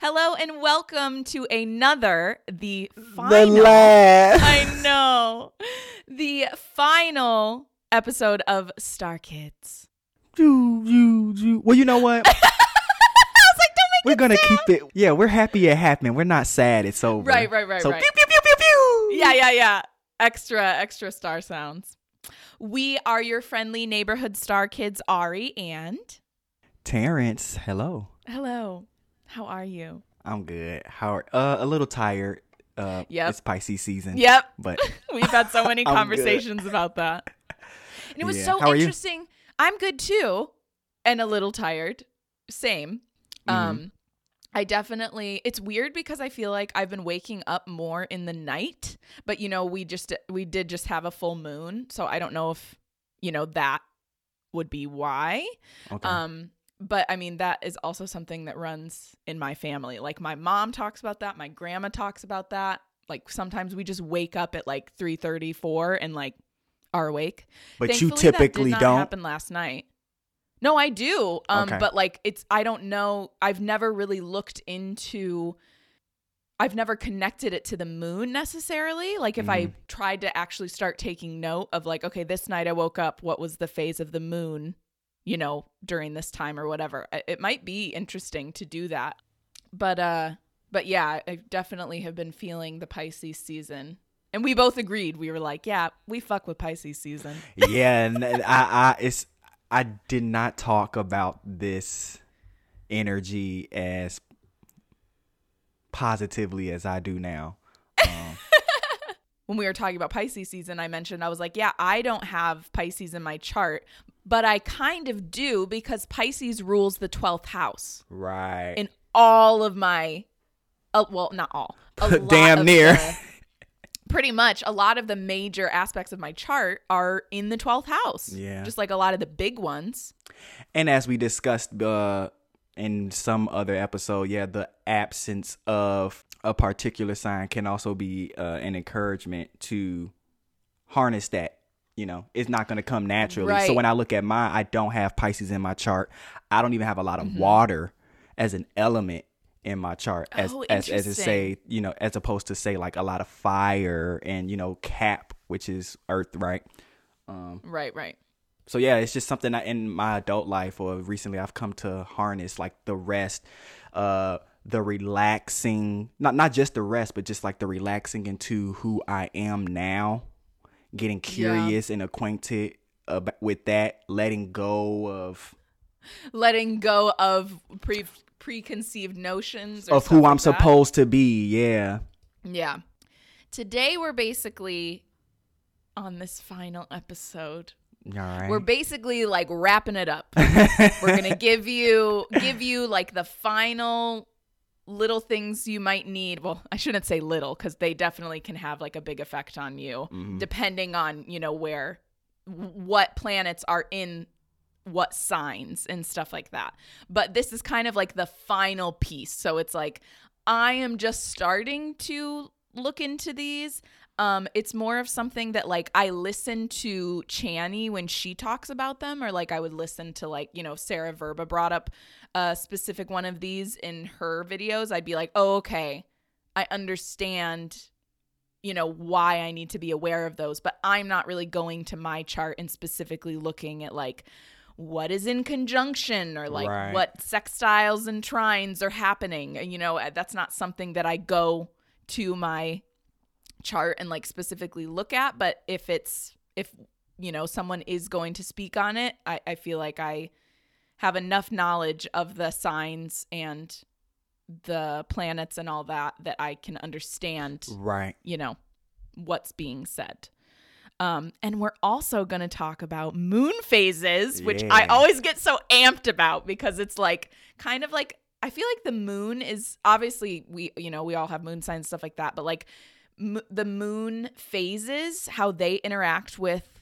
Hello and welcome to another, the The final. last. I know. The final episode of Star Kids. Ju, ju, ju. Well, you know what? I was like, don't make We're gonna sound- keep it. Yeah, we're happy it happened. We're not sad. It's over. Right, right, right, So right. pew pew pew pew pew. Yeah, yeah, yeah. Extra, extra star sounds. We are your friendly neighborhood star kids, Ari and. Terrence, hello. Hello. How are you? I'm good. How? Are, uh, a little tired. Uh, Yep. It's Pisces season. Yep. But We've had so many conversations about that. And it was Yeah. so How interesting. I'm good too, and a little tired. Same. Mhm. Um I definitely it's weird because I feel like I've been waking up more in the night, but you know, we just we did just have a full moon, so I don't know if, you know, that would be why. okay. Um but I mean that is also something that runs in my family. Like my mom talks about that, my grandma talks about that. Like sometimes we just wake up at like 3:34 and like are awake. but you Thankfully, that typically don't. happen last night. No, I do. Um Okay. but like it's I don't know. I've never really looked into I've never connected it to the moon necessarily. Like if I Mhm. tried to actually start taking note of like okay, this night I woke up, what was the phase of the moon, you know, during this time or whatever. It might be interesting to do that. But uh but yeah, I definitely have been feeling the Pisces season. And we both agreed. We were like, yeah, we fuck with Pisces season. yeah, and I, I, it's. I did not talk about this energy as positively as I do now. Um, when we were talking about Pisces season, I mentioned I was like, yeah, I don't have Pisces in my chart, but I kind of do because Pisces rules the 12th house right. in all of my uh, well, not all. Damn near. the- pretty much a lot of the major aspects of my chart are in the 12th house. Yeah. Just like a lot of the big ones. And as we discussed uh, in some other episode, yeah, the absence of a particular sign can also be uh, an encouragement to harness that. You know, it's not going to come naturally. So when I look at mine, I don't have Pisces in my chart. I don't even have a lot Mm-hmm. of water as an element in my chart as Oh, as as it say you know as opposed to say like a lot of fire and you know cap which is earth right um Right, right. so yeah, it's just something that in my adult life or recently I've come to harness like the rest, uh, the relaxing, not not just the rest, but just like the relaxing into who I am now, getting curious and acquainted ab- with that, letting go of Letting go of pre preconceived notions or of who I'm that. supposed to be. Yeah, Yeah. Today we're basically on this final episode. all right. We're basically like wrapping it up. we're going to give you give you like the final little things you might need. Well, I shouldn't say little cuz they definitely can have like a big effect on you Mhm. depending on, you know, where what planets are in what signs and stuff like that. But this is kind of like the final piece. So it's like I am just starting to look into these. Um, it's more of something that like I listen to Chani when she talks about them, or like I would listen to like, you know, Sarah Verba brought up a specific one of these in her videos. I'd be like, oh, okay, I understand you know why I need to be aware of those, but I'm not really going to my chart and specifically looking at like what is in conjunction or like Right. what sextiles and trines are happening. You know, that's not something that I go to my chart and like specifically look at, but if it's if you know someone is going to speak on it, I, I feel like I have enough knowledge of the signs and the planets and all that that I can understand right. you know what's being said um and we're also going to talk about moon phases which i always get so amped about because it's like kind of like i feel like the moon is obviously we you know we all have moon signs stuff like that but like m- the moon phases how they interact with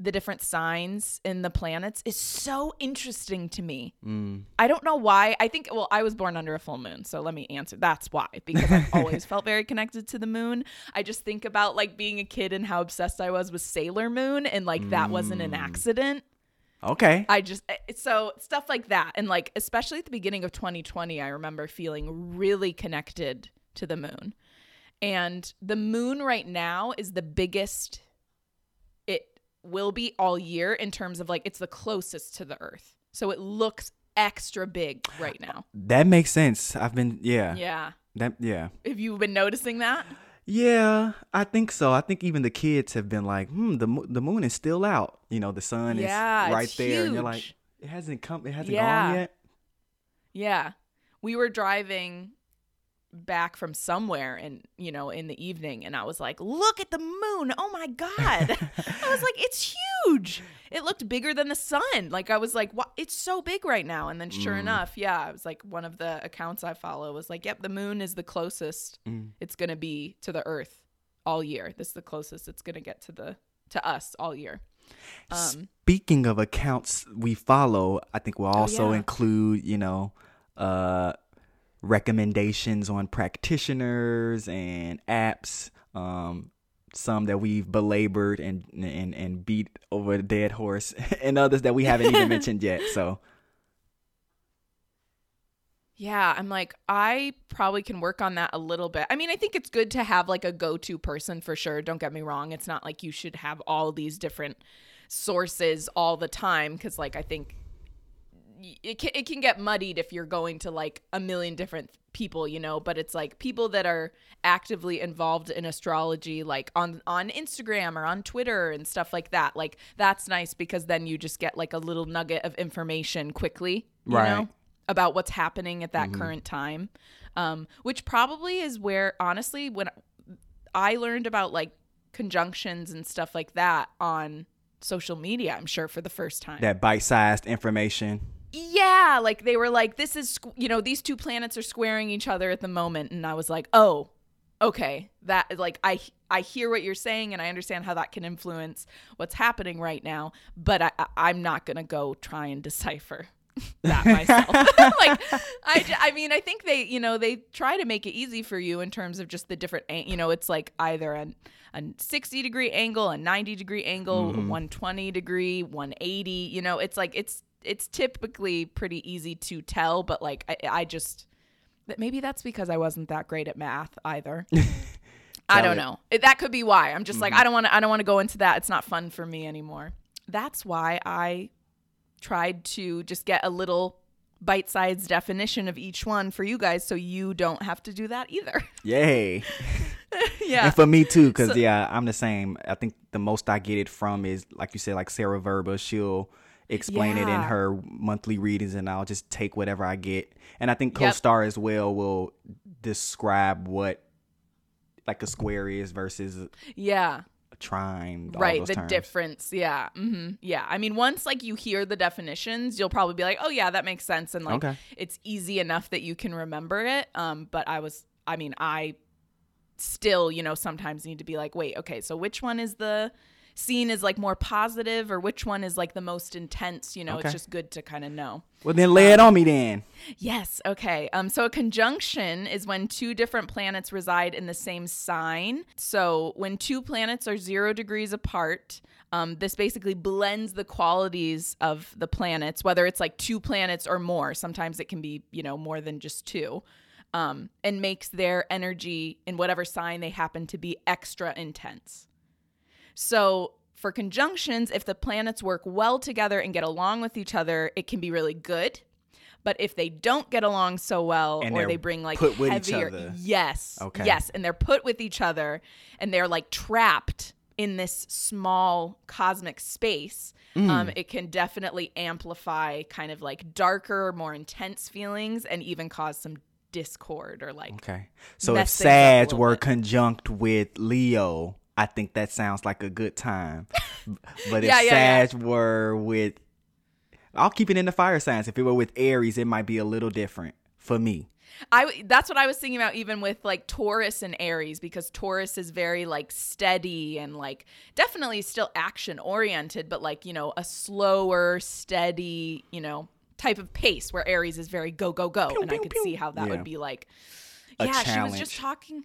the different signs in the planets is so interesting to me Mm. I don't know why. I think well, I was born under a full moon, so let me answer. That's why because I've always felt very connected to the moon. I just think about like being a kid and how obsessed I was with Sailor Moon and like that wasn't an Mm. accident. Okay. I just eh, so stuff like that and like especially at the beginning of 2020 I remember feeling really connected to the moon. And the moon right now is the biggest it will be all year in terms of like it's the closest to the earth. So it looks extra big right now. That makes sense. I've been yeah. Yeah. That yeah. Have you been noticing that? Yeah, I think so. I think even the kids have been like, "Hmm, the the moon is still out. You know, the sun Yeah, is right there." And you're like, "It hasn't come. It hasn't Yeah. gone yet." Yeah. We were driving back from somewhere and you know in the evening and I was like, "Look at the moon. Oh my god." I was like, "It's huge." It looked bigger than the sun. Like I was like, "What? It's so big right now." And then sure Mm. enough, yeah, it was like one of the accounts I follow was like, "Yep, the moon is the closest Mm. it's going to be to the earth all year. This is the closest it's going to get to the to us all year." Um Speaking of accounts we follow, I think we'll also Oh, yeah. include, you know, uh, recommendations on practitioners and apps. Um, some that we've belabored and and and beat over a dead horse, and others that we haven't even mentioned yet. So Yeah, I'm like, I probably can work on that a little bit. I mean, I think it's good to have like a go to person for sure. Don't get me wrong. It's not like you should have all these different sources all the time because, like, I think it can, it can get muddied if you're going to like a million different people, you know, but it's like people that are actively involved in astrology like on on Instagram or on Twitter and stuff like that. Like that's nice because then you just get like a little nugget of information quickly, you Right. know, about what's happening at that current time. Um which probably is where honestly when I learned about like conjunctions and stuff like that on social media, I'm sure for the first time. that bite-sized information. Yeah, like they were like, this is, you know, these two planets are squaring each other at the moment. And I was like, oh, okay. That, like, I, I hear what you're saying and I understand how that can influence what's happening right now, but I, I'm not going to go try and decipher that myself. like, I, I mean, I think they, you know, they try to make it easy for you in terms of just the different, you know, it's like either an, a 60 degree angle, a 90 degree angle, mm-hmm. a 120 degree, 180, you know, it's like, it's, it's typically pretty easy to tell, but like, I, I just, maybe that's because I wasn't that great at math either. I don't it. know. It, that could be why. I'm just like mm-hmm. I don't want to. I don't want to go into that. It's not fun for me anymore. That's why I tried to just get a little bite-sized definition of each one for you guys, so you don't have to do that either. Yay. yeah. And for me too, because So- yeah, I'm the same. I think the most I get it from is like you said, like Sarah Verba. She'll explain it in her monthly readings, and I'll just take whatever I get. And I think Yep. CoStar as well will describe what like a square is versus yeah. a trine. right the terms. difference yeah hmm yeah i mean once like you hear the definitions you'll probably be like oh yeah that makes sense and like Okay. it's easy enough that you can remember it um but i was i mean i still you know sometimes need to be like wait okay so which one is the scene is like more positive or which one is like the most intense you know Okay. it's just good to kind of know Well, then lay it on me then. Yes. Okay. Um. So a conjunction is when two different planets reside in the same sign. So when two planets are zero degrees apart, um, this basically blends the qualities of the planets, whether it's like two planets or more. Sometimes it can be, you know, more than just two, um, and makes their energy in whatever sign they happen to be extra intense. So, for conjunctions, if the planets work well together and get along with each other, it can be really good. But if they don't get along so well, And or they're bring like put with each heavier, other. yes, Okay. yes, and they're put with each other, and they're like trapped in this small cosmic space, Mm. um, it can definitely amplify kind of like darker, more intense feelings, and even cause some discord or like Okay. So if mess things up a Sag were bit. conjunct with Leo, I think that sounds like a good time. but if Yeah, yeah, yeah. Were with, I'll keep it in the fire signs. If it were with Aries, it might be a little different for me. I that's what I was thinking about even with like Taurus and Aries because Taurus is very like steady and like definitely still action oriented but like you know a slower steady you know type of pace where Aries is very go go go and I could pew. see how that Yeah. would be like A yeah she was just talking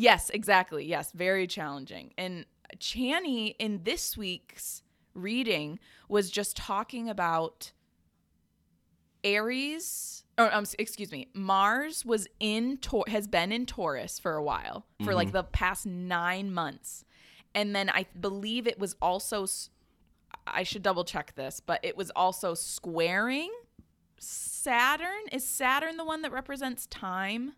yes exactly yes very challenging and Chani in this week's reading was just talking about Aries or um, excuse me, Mars was in Tor- has been in Taurus for a while, for like the past 9 months. And then I believe it was also I should double check this, but it was also squaring Saturn. Is Saturn the one that represents time?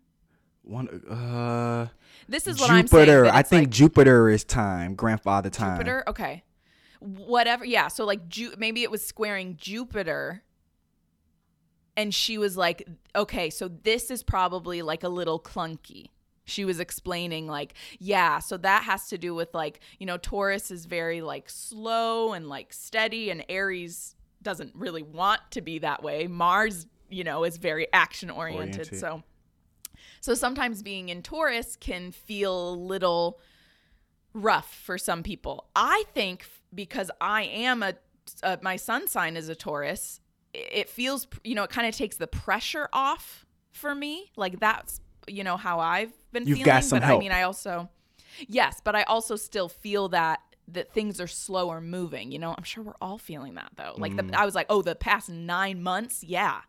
One uh This is what I'm saying. Jupiter. I think like Jupiter is time, grandfather time. Jupiter. Okay, whatever. Yeah. So like, Ju- maybe it was squaring Jupiter, and she was like, "Okay, so this is probably like a little clunky." She was explaining like, yeah, so that has to do with like, you know, Taurus is very like slow and like steady, and Aries doesn't really want to be that way. Mars, you know, is very action. Oriented. So, so sometimes being in Taurus can feel a little rough for some people. I think because I am a, uh, my sun sign is a Taurus, it feels, you know, it kind of takes the pressure off for me. Like that's, you know, how I've been You've feeling. got some but I mean, I also, yes, but I also still feel that that things are slower moving. You know, I'm sure we're all feeling that though. Like Mm. the, I was like, oh, the past nine months, yeah.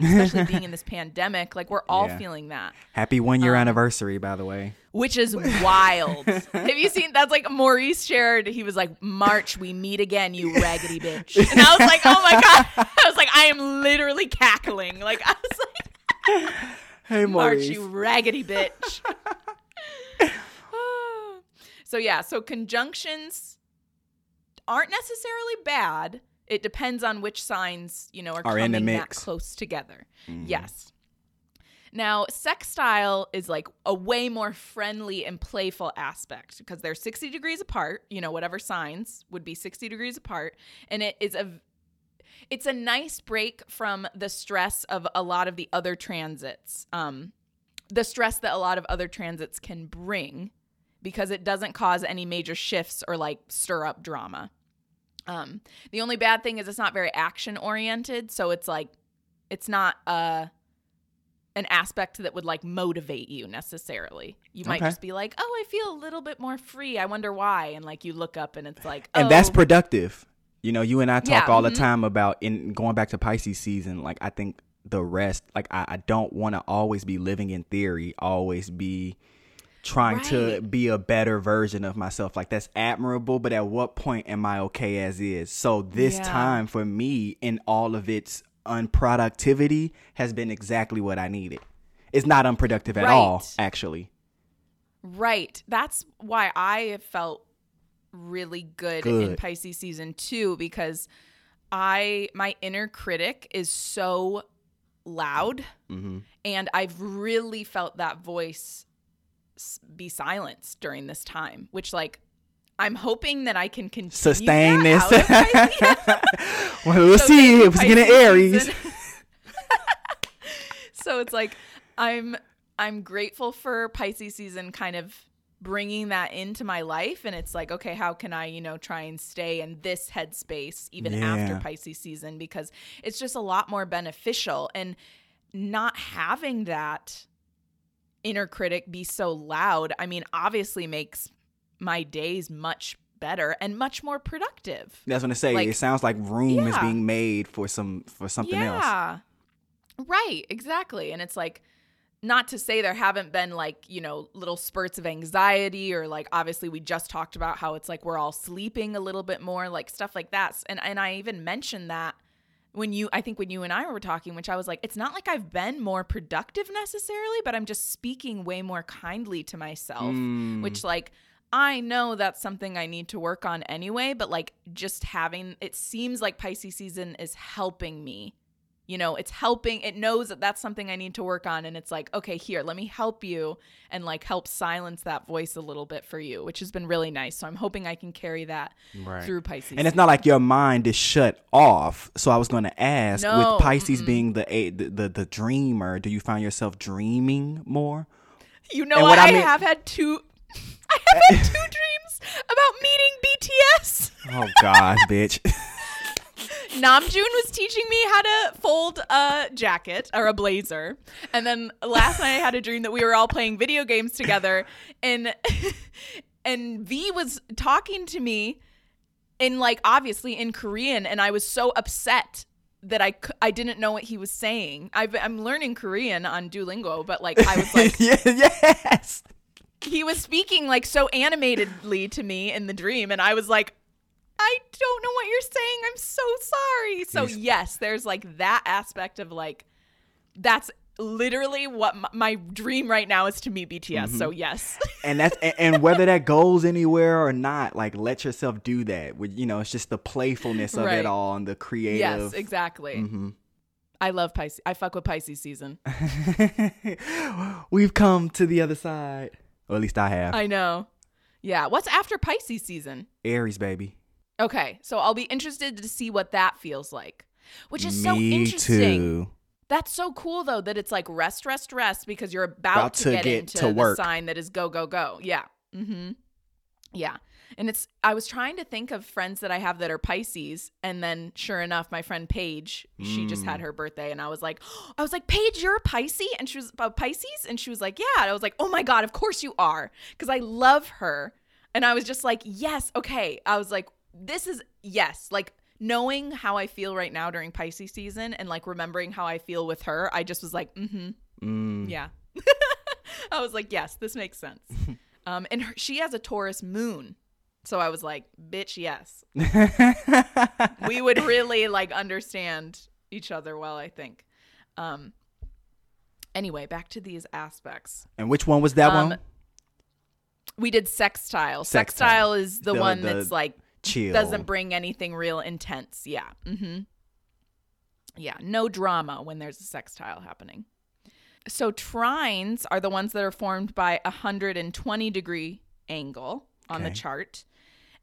Especially being in this pandemic, like we're all Yeah. feeling that Happy one year Um, anniversary, by the way. which is wild. Have you seen? That's like Maurice shared. He was like, "March, we meet again, you raggedy bitch." And I was like, "Oh my god!" I was like, "I am literally cackling." Like I was like, Hey, "March, you raggedy bitch." so yeah, so conjunctions aren't necessarily bad. It depends on which signs you know are, Are in coming the that mix. close together. Yes. Now, sextile is like a way more friendly and playful aspect because they're 60 degrees apart, you know, whatever signs would be 60 degrees apart, and it is a it's a nice break from the stress of a lot of the other transits. Um the stress that a lot of other transits can bring because it doesn't cause any major shifts or like stir up drama. Um the only bad thing is it's not very action oriented, so it's like it's not uh an aspect that would like motivate you necessarily. You might Okay. just be like, "Oh, I feel a little bit more free. I wonder why." And like you look up and it's like, oh. and oh, that's productive. You know, you and I talk Yeah, all the mhm. time about in going back to Pisces season. Like I think the rest, like I, I don't want to always be living in theory, always be trying to be a better version of myself. Like that's admirable, but at what point am I okay as is? So this Yeah. time for me, in all of its unproductivity, has been exactly what I needed. It's not unproductive at all, actually. Right. That's why I have felt really good, in Pisces season 2 because I my inner critic is so loud hmm and I've really felt that voice be silenced during this time, which like I'm hoping that I can continue Sustain this. out of Pisces. well, we'll So see. It was getting Aries. so it's like I'm I'm grateful for Pisces season kind of bringing that into my life and it's like okay how can I you know try and stay in this headspace even after Pisces season because it's just a lot more beneficial and not having that inner critic be so loud I mean obviously makes my days much better and much more productive That's what I say. Like- it sounds like room is being made for some for something else. yeah. Right, exactly. And it's like not to say there haven't been like, you know, little spurts of anxiety or like obviously we just talked about how it's like we're all sleeping a little bit more, like stuff like that. And and I even mentioned that when you I think when you and I were talking, which I was like, it's not like I've been more productive necessarily, but I'm just speaking way more kindly to myself, Mm. which like I know that's something I need to work on anyway, but like just having it seems like Pisces season is helping me. You know, it's helping. It knows that that's something I need to work on. And it's like, okay, here, let me help you and like help silence that voice a little bit for you, which has been really nice. So I'm hoping I can carry that Right. through Pisces. And it's not like your mind is shut off. So I was going to ask, No, with Pisces being the, a- the the the dreamer, do you find yourself dreaming more? you know what? what I I, mean- have had two. I have had two dreams about meeting BTS. Oh God, bitch. Namjoon was teaching me how to fold a jacket or a blazer. And then last night I had a dream that we were all playing video games together and and V was talking to me in like obviously in Korean and I was so upset that I, I didn't know what he was saying. I've, I'm learning Korean on Duolingo, but like I was like yes. he was speaking like so animatedly to me in the dream and I was like I don't know what you're saying. I'm so sorry. So He's- yes, there's like that aspect of like that's literally what my, my dream right now is to meet BTS. So yes. And that's and, and whether that goes anywhere or not, like let yourself do that. With you know, it's just the playfulness of Right. it all and the creative. yes, exactly. Mhm. I love Pisces. I fuck with Pisces season. We've come to the other side. Or at least I have. I know. Yeah. What's after Pisces season? Aries, baby. Okay. So I'll be interested to see what that feels like. Which is so Me interesting. too. That's so cool though that it's like rest, rest, rest because you're about, About to, to get, get into to the work. sign that is go, go, go. Yeah. Mm-hmm. Yeah. And it's I was trying to think of friends that I have that are Pisces, and then sure enough, my friend Paige, she just Mm. had her birthday, and I was like, I was like, Paige, you're a Pisces, and she was a Pisces, and she was like, Yeah. And I was like, Oh my god, of course you are, because I love her, and I was just like, Yes, okay. I was like, This is yes, like knowing how I feel right now during Pisces season, and like remembering how I feel with her, I just was like, Mm-hmm. Mm. Yeah. I was like, yes, this makes sense. Um, and her, she has a Taurus moon. So I was like, bitch, yes. we would really like understand each other well, I think. Um, anyway, back to these aspects. and which one was that Um, one? We did sextile. Sextile. Sextile is the, The- one the that's like Chill. doesn't bring anything real intense. Yeah. Mm-hmm. Yeah. No drama when there's a sextile happening. So trines are the ones that are formed by a 120 degree angle on the chart.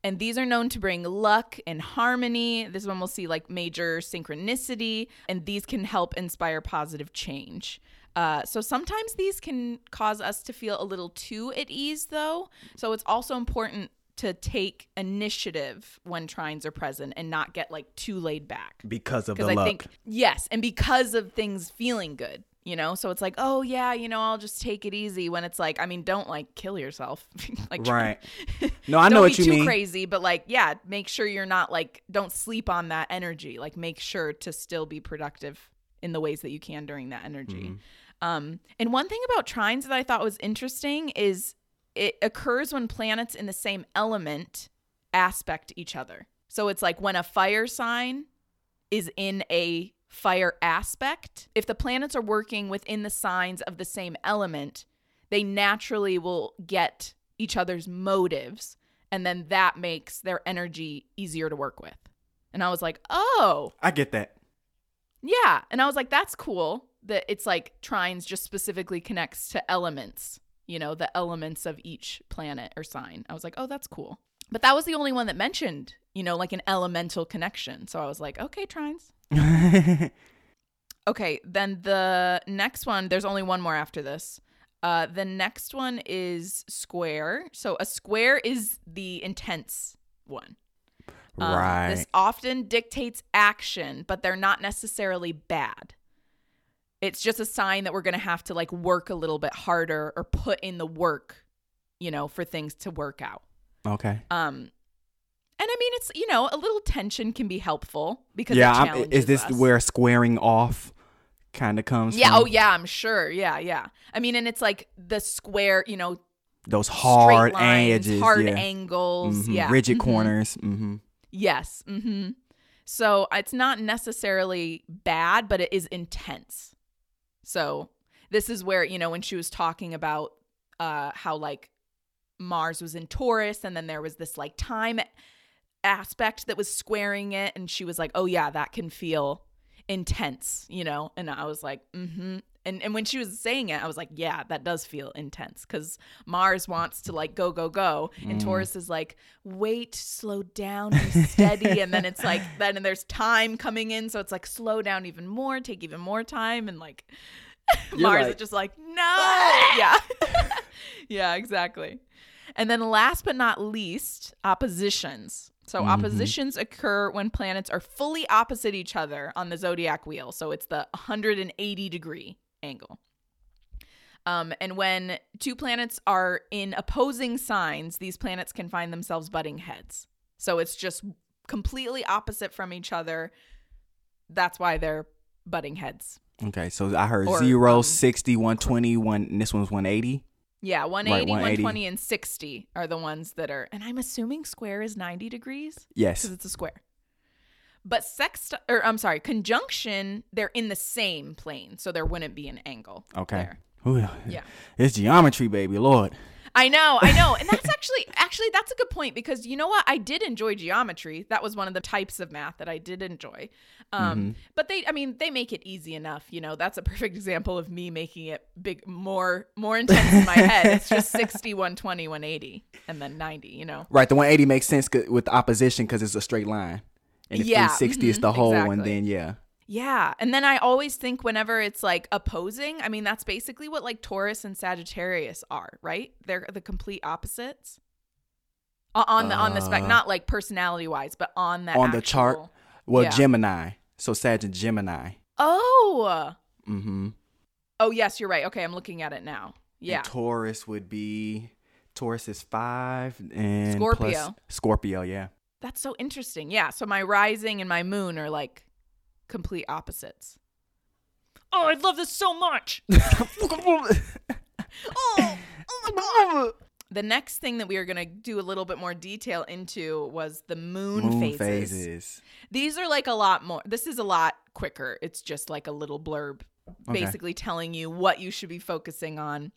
And these are known to bring luck and harmony. This one will see like major synchronicity, and these can help inspire positive change. Uh, so sometimes these can cause us to feel a little too at ease, though. So it's also important to take initiative when trines are present and not get like too laid back because of the I luck. think yes, and because of things feeling good, you know. So it's like, oh yeah, you know, I'll just take it easy. When it's like, I mean, don't like kill yourself, like right. No, I know what be you too mean. crazy, but like, yeah, make sure you're not like, don't sleep on that energy. Like, make sure to still be productive in the ways that you can during that energy. Mm-hmm. Um, and one thing about trines that I thought was interesting is it occurs when planets in the same element aspect each other. So it's like when a fire sign is in a fire aspect, if the planets are working within the signs of the same element, they naturally will get each other's motives. And then that makes their energy easier to work with. And I was like, oh, I get that. yeah. And I was like, that's cool that it's like trines just specifically connects to elements, you know, the elements of each planet or sign. I was like, oh, that's cool. But that was the only one that mentioned, you know, like an elemental connection. So I was like, okay, trines. Okay, then the next one, there's only one more after this. Uh, the next one is square. So a square is the intense one. Um, right. This often dictates action, but they're not necessarily bad. It's just a sign that we're going to have to like work a little bit harder or put in the work, you know, for things to work out. okay. Um, and I mean, it's you know, a little tension can be helpful because Yeah. is this us. where squaring off kind of comes Yeah. from? Oh, yeah. I'm sure. Yeah. Yeah. I mean, and it's like the square, you know, Those hard lines, edges. hard yeah. angles. Mhm. Yeah. Rigid Mhm. corners. Mm-hmm. Yes. Mm-hmm. So it's not necessarily bad, but it is intense. So this is where, you know, when she was talking about uh how like Mars was in Taurus and then there was this like time aspect that was squaring it and she was like, "Oh yeah, that can feel intense," you know? And I was like, "Mhm." And and when she was saying it, I was like, "Yeah, that does feel intense cuz Mars wants to like go go go and Taurus is like, "Wait, slow down, be steady." and then it's like then and there's time coming in, so it's like slow down even more, take even more time and like Mars is just like, "No." yeah. yeah, exactly. And then last but not least, oppositions. So Mhm. oppositions occur when planets are fully opposite each other on the zodiac wheel. So it's the 180 degree angle. Um, and when two planets are in opposing signs, these planets can find themselves butting heads. So it's just completely opposite from each other. That's why they're butting heads. Okay, so I heard Or, zero, um, 60, 120, one, and this one's 180. Yeah, 180, 180. 120, and 60 are the ones that are, and I'm assuming square is 90 degrees Yes. because it's a square. But sext, or I'm sorry, conjunction, they're in the same plane, so there wouldn't be an angle. Okay. there. Ooh, Yeah. It's geometry, baby. Lord. I know, I know. And that's actually actually that's a good point because you know what? I did enjoy geometry. That was one of the types of math that I did enjoy. Um but they I mean, they make it easy enough, you know. That's a perfect example of me making it big more more intense in my head. It's just 60, 120, 180 and then 90, you know. Right. The 180 makes sense with the opposition because it's a straight line. And if Yeah, 360 is mhm, the whole, and exactly. then, yeah. Yeah. And then I always think whenever it's like opposing, I mean, that's basically what like Taurus and Sagittarius are, right? They're the complete opposites. On the on the spec, Uh, not like personality wise, but on the on the chart. Well, Yeah. Gemini. So Sag and Gemini. Oh. Mm-hmm. Oh yes, you're right. Okay, I'm looking at it now. Yeah. And Taurus would be Taurus is five and Scorpio. Scorpio, yeah. That's so interesting. Yeah. So my rising and my moon are like complete opposites. Oh, I love this so much. oh, oh my god. The next thing that we are going to do a little bit more detail into was the moon, Moon phases. phases. These are like a lot more. This is a lot quicker. It's just like a little blurb Okay. basically telling you what you should be focusing on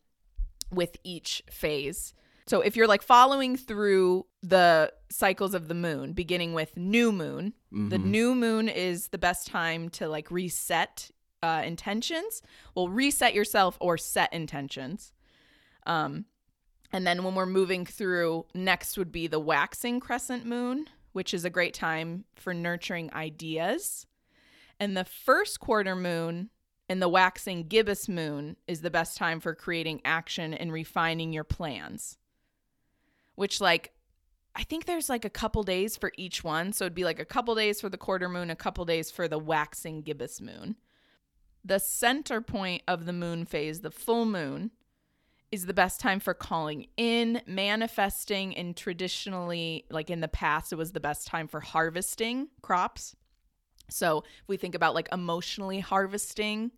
with each phase. So if you're like following through the cycles of the moon, beginning with new moon, the new moon is the best time to like reset uh, intentions. Well, reset yourself or set intentions. Um, and then when we're moving through, next would be the waxing crescent moon, which is a great time for nurturing ideas. And the first quarter moon and the waxing gibbous moon is the best time for creating action and refining your plans. Which, like, I think there's like a couple days for each one. So it'd be like a couple days for the quarter moon, a couple days for the waxing gibbous moon. The center point of the moon phase, the full moon, is the best time for calling in, manifesting, and traditionally, like in the past, it was the best time for harvesting crops. So if we think about like emotionally harvesting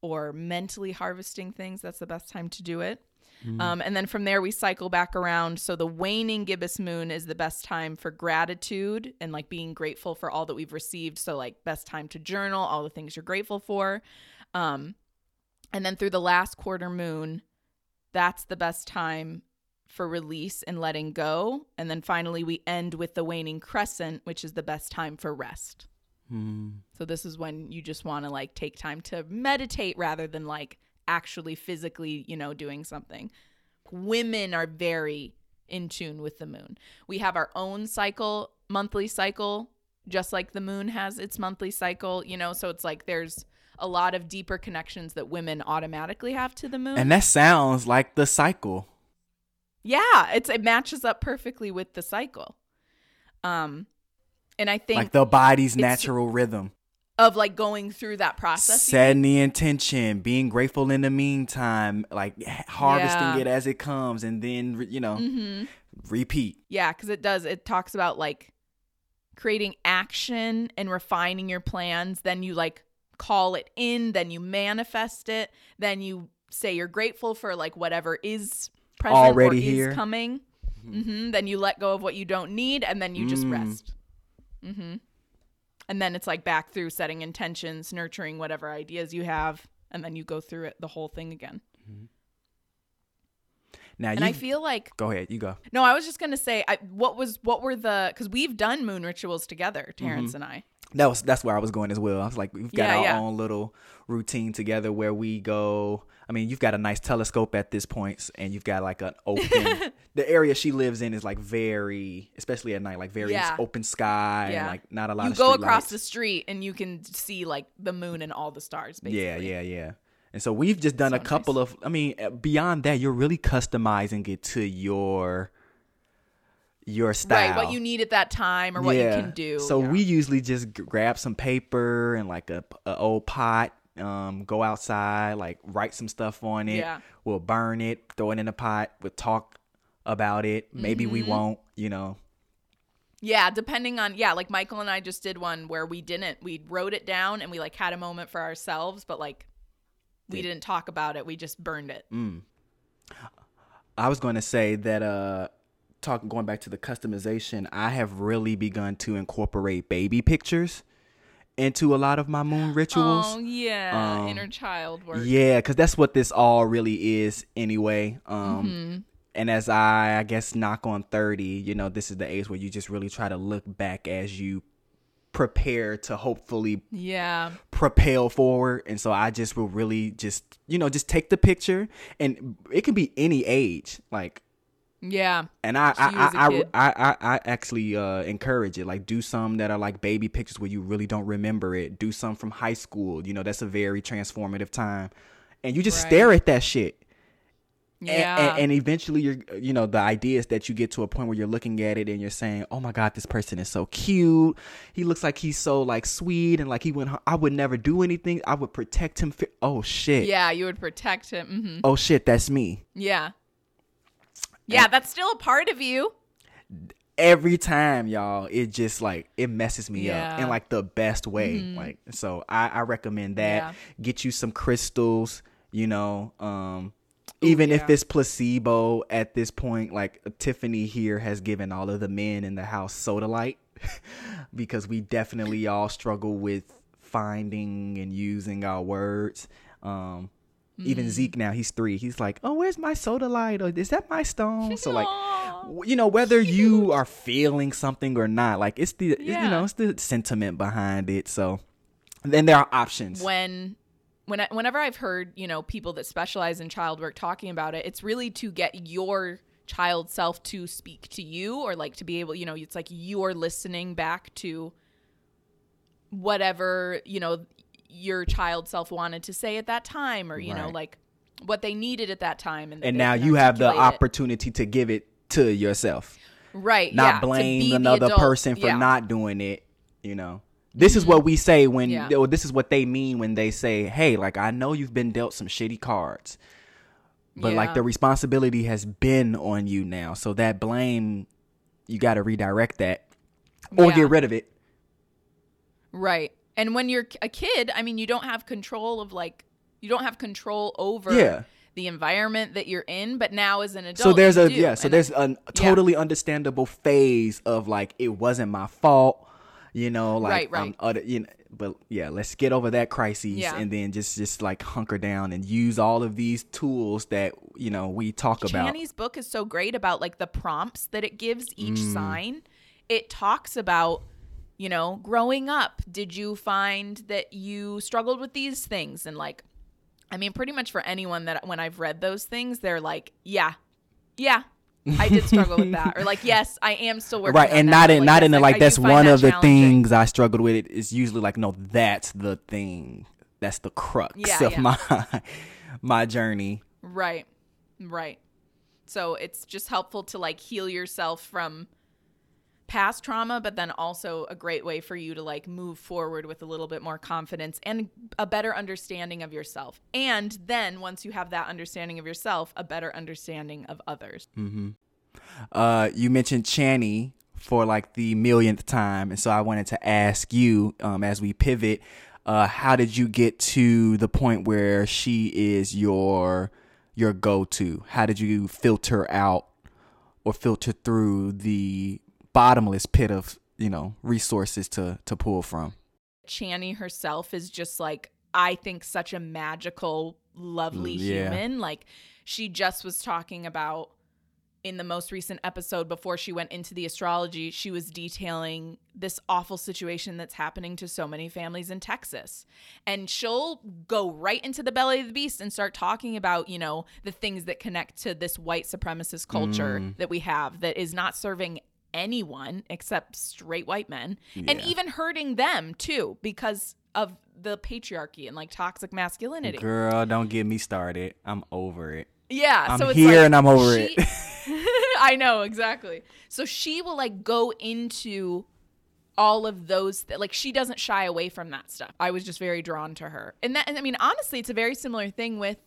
or mentally harvesting things, that's the best time to do it. Um, and then from there, we cycle back around. So the waning gibbous moon is the best time for gratitude and like being grateful for all that we've received. So, like, best time to journal, all the things you're grateful for. Um, and then through the last quarter moon, that's the best time for release and letting go. And then finally, we end with the waning crescent, which is the best time for rest. Mm. So this is when you just want to like take time to meditate rather than like actually physically, you know, doing something. Women are very in tune with the moon. We have our own cycle, monthly cycle, just like the moon has its monthly cycle, you know, so it's like there's a lot of deeper connections that women automatically have to the moon. And that sounds like the cycle. yeah, it's it matches up perfectly with the cycle. Um and I think Like the body's natural rhythm. Of like going through that process. Setting the intention, being grateful in the meantime, like harvesting Yeah. it as it comes, and then, you know, Mhm. repeat. Yeah, because it does. It talks about like creating action and refining your plans. Then you like call it in. Then you manifest it. Then you say you're grateful for like whatever is present Already or here. is coming. hmm Then you let go of what you don't need, and then you just Mm. rest. hmm And then it's like back through setting intentions, nurturing whatever ideas you have, and then you go through it the whole thing again. Mm-hmm. Now, And I feel like go ahead, you go. No, I was just gonna say, I, what was what were the because we've done moon rituals together, Terrence mm-hmm. and I. That was that's where I was going as well. I was like, we've got Yeah, our yeah. own little routine together where we go. I mean, you've got a nice telescope at this point, and you've got like an open. the area she lives in is like very, especially at night, like very Yeah. open sky, Yeah. and like not a lot of. You go across lights. the street and you can see like the moon and all the stars. Basically. Yeah, yeah, yeah. And so we've just done So a couple of. I mean, uh, beyond that, you're really customizing it to your your style. Right, what you need at that time or what you can do. So yeah. we usually just grab some paper and like a, a old pot, um, go outside, like write some stuff on it. Yeah. We'll burn it, throw it in a pot. We'll talk about it. Maybe we Mm-hmm. won't, you know. Yeah, depending on yeah, like Michael and I just did one where we didn't we wrote it down and we like had a moment for ourselves, but like we didn't talk about it. We just burned it. Mm. I was going to say that uh talking going back to the customization, I have really begun to incorporate baby pictures into a lot of my moon rituals. Oh yeah, Um, inner child work. Yeah, because that's what this all really is anyway. Um, Mm-hmm. And as I, I guess, knock on 30, you know, this is the age where you just really try to look back as you prepare to hopefully Yeah. propel forward. And so I just will really just, you know, just take the picture and it can be any age. Like, Yeah. and I, I, I, I. I, I, actually uh, encourage it. Like, do some that are like baby pictures where you really don't remember it. Do some from high school. You know, that's a very transformative time. And you just Right. stare at that shit. Yeah. And, and, eventually, you're, you know, the idea is that you get to a point where you're looking at it and you're saying, "Oh my God, this person is so cute. He looks like he's so like sweet and like he went I would never do anything. I would protect him. Fi- oh shit. yeah, you would protect him. Mm-hmm. Oh shit, that's me. Yeah. Yeah, that's still a part of you. every time y'all it just like it messes me up Yeah. Mm-hmm. in like the best way like so i i recommend that Yeah. get you some crystals you know um even if yeah. it's placebo at this point like tiffany here has given all of the men in the house sodalite because we definitely all struggle with finding and using our words um even Mm. Zeke now, he's three. He's like, "Oh, where's my sodalite? Or is that my stone?" So like, you know whether you are feeling something or not like it's the it's, you know it's the sentiment behind it so then there are options when when I, whenever I've heard you know people that specialize in child work talking about it, it's really to get your child self to speak to you or like to be able you know it's like you're listening back to whatever you know your child self wanted to say at that time or you know like what they needed at that time and, and now you have the articulate it. opportunity to give it to yourself right not yeah, blame another person for Yeah. Mm-hmm. not doing it you know this is what we say when Yeah. or this is what they mean when they say hey like i know you've been dealt some shitty cards but like the responsibility has been on you now so that blame you got to redirect that or get rid of it Right. And when you're a kid, I mean, you don't have control of like you don't have control over Yeah. the environment that you're in, but now as an adult so there's a do. yeah so And there's a totally understandable phase of like it wasn't my fault you know like Right, right. I'm other, you know, but yeah let's get over that crisis Yeah. and then just just like hunker down and use all of these tools that you know we talk about Chani's book is so great about like the prompts that it gives each Mm. sign. It talks about, you know, growing up, did you find that you struggled with these things? And like, I mean, pretty much for anyone that when I've read those things, they're like, yeah, yeah. I did struggle with that, or like, yes, I am still working. right on and that. not in not yes, in the I- like that's one that of the things i struggled with it's usually like no that's the thing that's the crux Yeah, of yeah. my my journey Right. Right. So it's just helpful to like heal yourself from past trauma, but then also a great way for you to like move forward with a little bit more confidence and a better understanding of yourself. And then once you have that understanding of yourself, a better understanding of others. uh, you mentioned Chani for like the millionth time, and so I wanted to ask you, um, as we pivot, uh, how did you get to the point where she is your your go to? How did you filter out or filter through the bottomless pit of you know resources to to pull from? Chani herself is just like I think such a magical, lovely Mm, yeah. human. Like she just was talking about in the most recent episode before she went into the astrology, she was detailing this awful situation that's happening to so many families in Texas. And she'll go right into the belly of the beast and start talking about, you know, the things that connect to this white supremacist culture Mm. that we have that is not serving anyone except straight white men and even hurting them too because of the patriarchy and like toxic masculinity. Girl, don't get me started. I'm over it. Yeah, I'm so it's here like and I'm over she- I know exactly. So she will like go into all of those th- like she doesn't shy away from that stuff. I was just very drawn to her. And that and I mean honestly it's a very similar thing with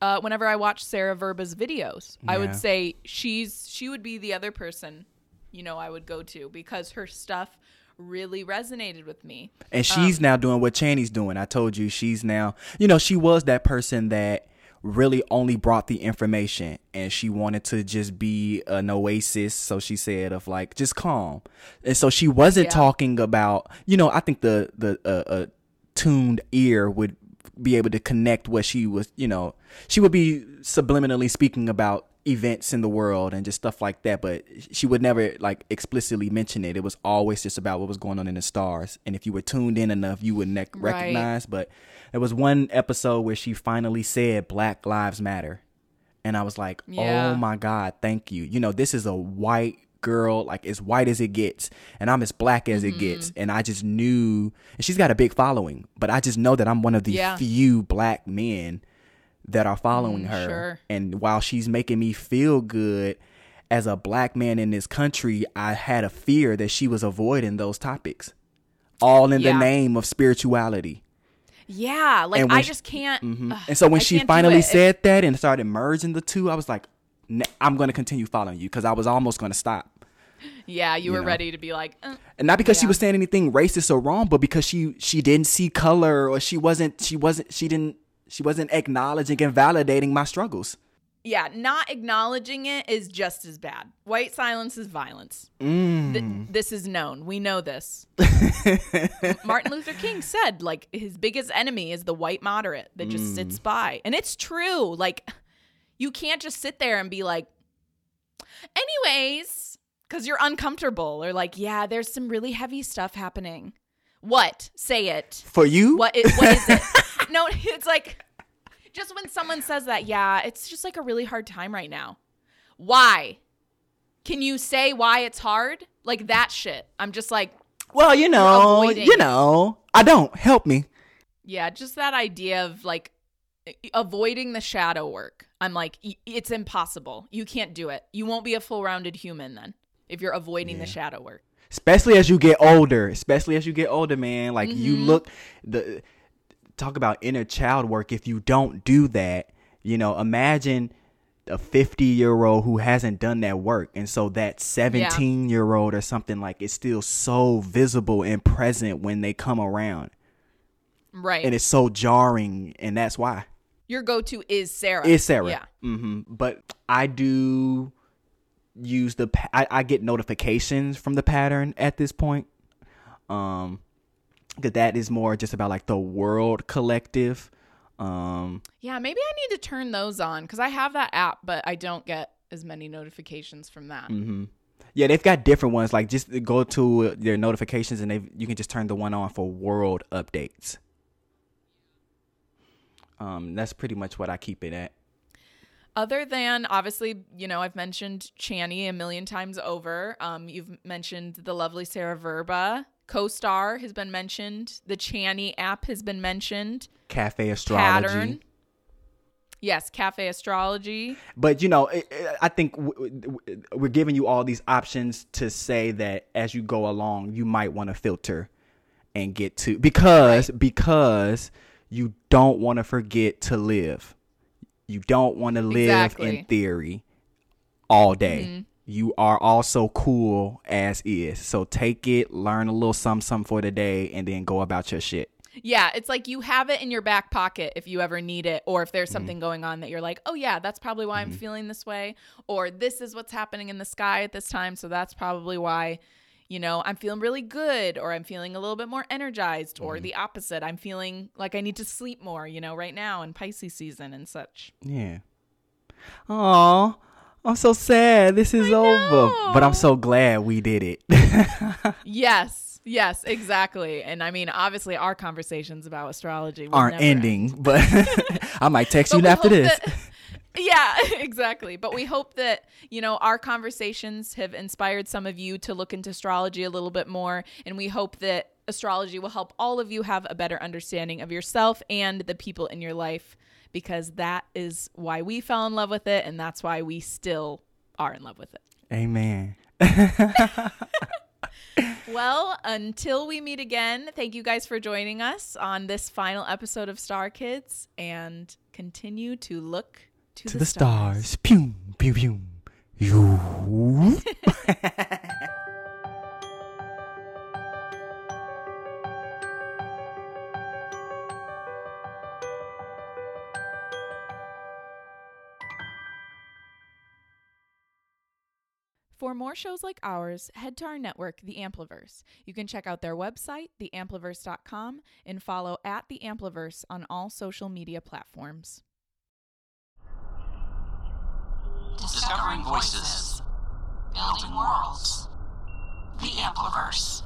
uh whenever I watch Sarah Verba's videos. I would say she's she would be the other person you know, I would go to because her stuff really resonated with me. And she's Um, now doing what Chani's doing. I told you she's now, you know, she was that person that really only brought the information and she wanted to just be an oasis. So she said of like, just calm. And so she wasn't Yeah. talking about, you know, I think the, the, uh, uh, tuned ear would be able to connect what she was, you know, she would be subliminally speaking about events in the world and just stuff like that, but she would never like explicitly mention it. It was always just about what was going on in the stars. And if you were tuned in enough, you would ne- Right. recognize. But there was one episode where she finally said Black Lives Matter. And I was like, Yeah. oh my God, thank you. You know, this is a white girl, like as white as it gets, and I'm as black as Mm-hmm. it gets. And I just knew, and she's got a big following, but I just know that I'm one of the Yeah. few black men that are following Mm, her. sure. And while she's making me feel good as a black man in this country, I had a fear that she was avoiding those topics, all in Yeah. the name of spirituality. Yeah, like I she- just can't. ugh, And so when I she finally said that and started merging the two, I was like, "N- I'm going to continue following you because I was almost going to stop. yeah, you, were know. ready to be like, uh, And not because she was saying anything racist or wrong, but because she she didn't see color or she wasn't she wasn't she didn't she wasn't acknowledging and validating my struggles. yeah, not acknowledging it is just as bad. White silence is violence. Mm. Th- this is known. We know this. Martin Luther King said, like, his biggest enemy is the white moderate that just sits Mm. by. And it's true. Like, you can't just sit there and be like, anyways, because you're uncomfortable or like, yeah, there's some really heavy stuff happening. What? Say it. For you, What is, what is it? no, it's like just when someone says that, yeah, it's just like a really hard time right now. Why? Can you say why it's hard? Like that shit. I'm just like, Well, you know, you know, I don't help me. yeah, just that idea of like avoiding the shadow work. I'm like, it's impossible. You can't do it. You won't be a full rounded human then if you're avoiding the shadow work. Especially as you get older, especially as you get older, man. Like you Mm-hmm. look the talk about inner child work. If you don't do that, you know, imagine a 50 year old who hasn't done that work and so that 17 year old or something like it's still so visible and present when they come around Right. and it's so jarring and that's why Your go to is Sarah. Is Sarah. Yeah. Mm-hmm. But I do use the I, I get notifications from the pattern at this point. Um, that that is more just about like the world collective. Um, Yeah, maybe I need to turn those on because I have that app, but I don't get as many notifications from that. Mm. yeah, they've got different ones. Like just go to their notifications and they you can just turn the one on for world updates. Um, that's pretty much what I keep it at. Other than obviously, you know, I've mentioned Chani a million times over. Um, you've mentioned the lovely Sarah Verba. Co-star has been mentioned. The Chani app has been mentioned. Cafe astrology. Pattern. Yes, Cafe Astrology. But you know, it, it- I think w- w- we're giving you all these options to say that as you go along, you might want to filter and get to because because you don't want to forget to live. You don't want to live Exactly. in theory all day. Mm-hmm. You are also cool as is. So take it, learn a little something, something for the day, and then go about your shit. Yeah, it's like you have it in your back pocket if you ever need it, or if Mm-hmm. there's something going on that you're like, oh, yeah, that's probably why I'm feeling this way, or this is what's happening in the sky at this time. So that's probably why, you know, I'm feeling really good, or I'm feeling a little bit more energized, Mm-hmm. or the opposite. I'm feeling like I need to sleep more, you know, right now in Pisces season and such. Yeah. Aw, I'm so sad. This is over. But I'm so glad we did it. yes, yes, exactly. And I mean, obviously, our conversations about astrology Aren't never end. ending, but I might text you after this. that- yeah, exactly. But we hope that, you know, our conversations have inspired some of you to look into astrology a little bit more. And we hope that astrology will help all of you have a better understanding of yourself and the people in your life because that is why we fell in love with it. And that's why we still are in love with it. Amen. Well, until we meet again, thank you guys for joining us on this final episode of Star Kids and continue to look to, To the stars. Pew, pew, pew. You. For more shows like ours, head to our network, The Ampliverse. You can check out their website, theampliverse.com, and follow at The Ampliverse on all social media platforms. Discovering voices, building worlds. The Ampliverse.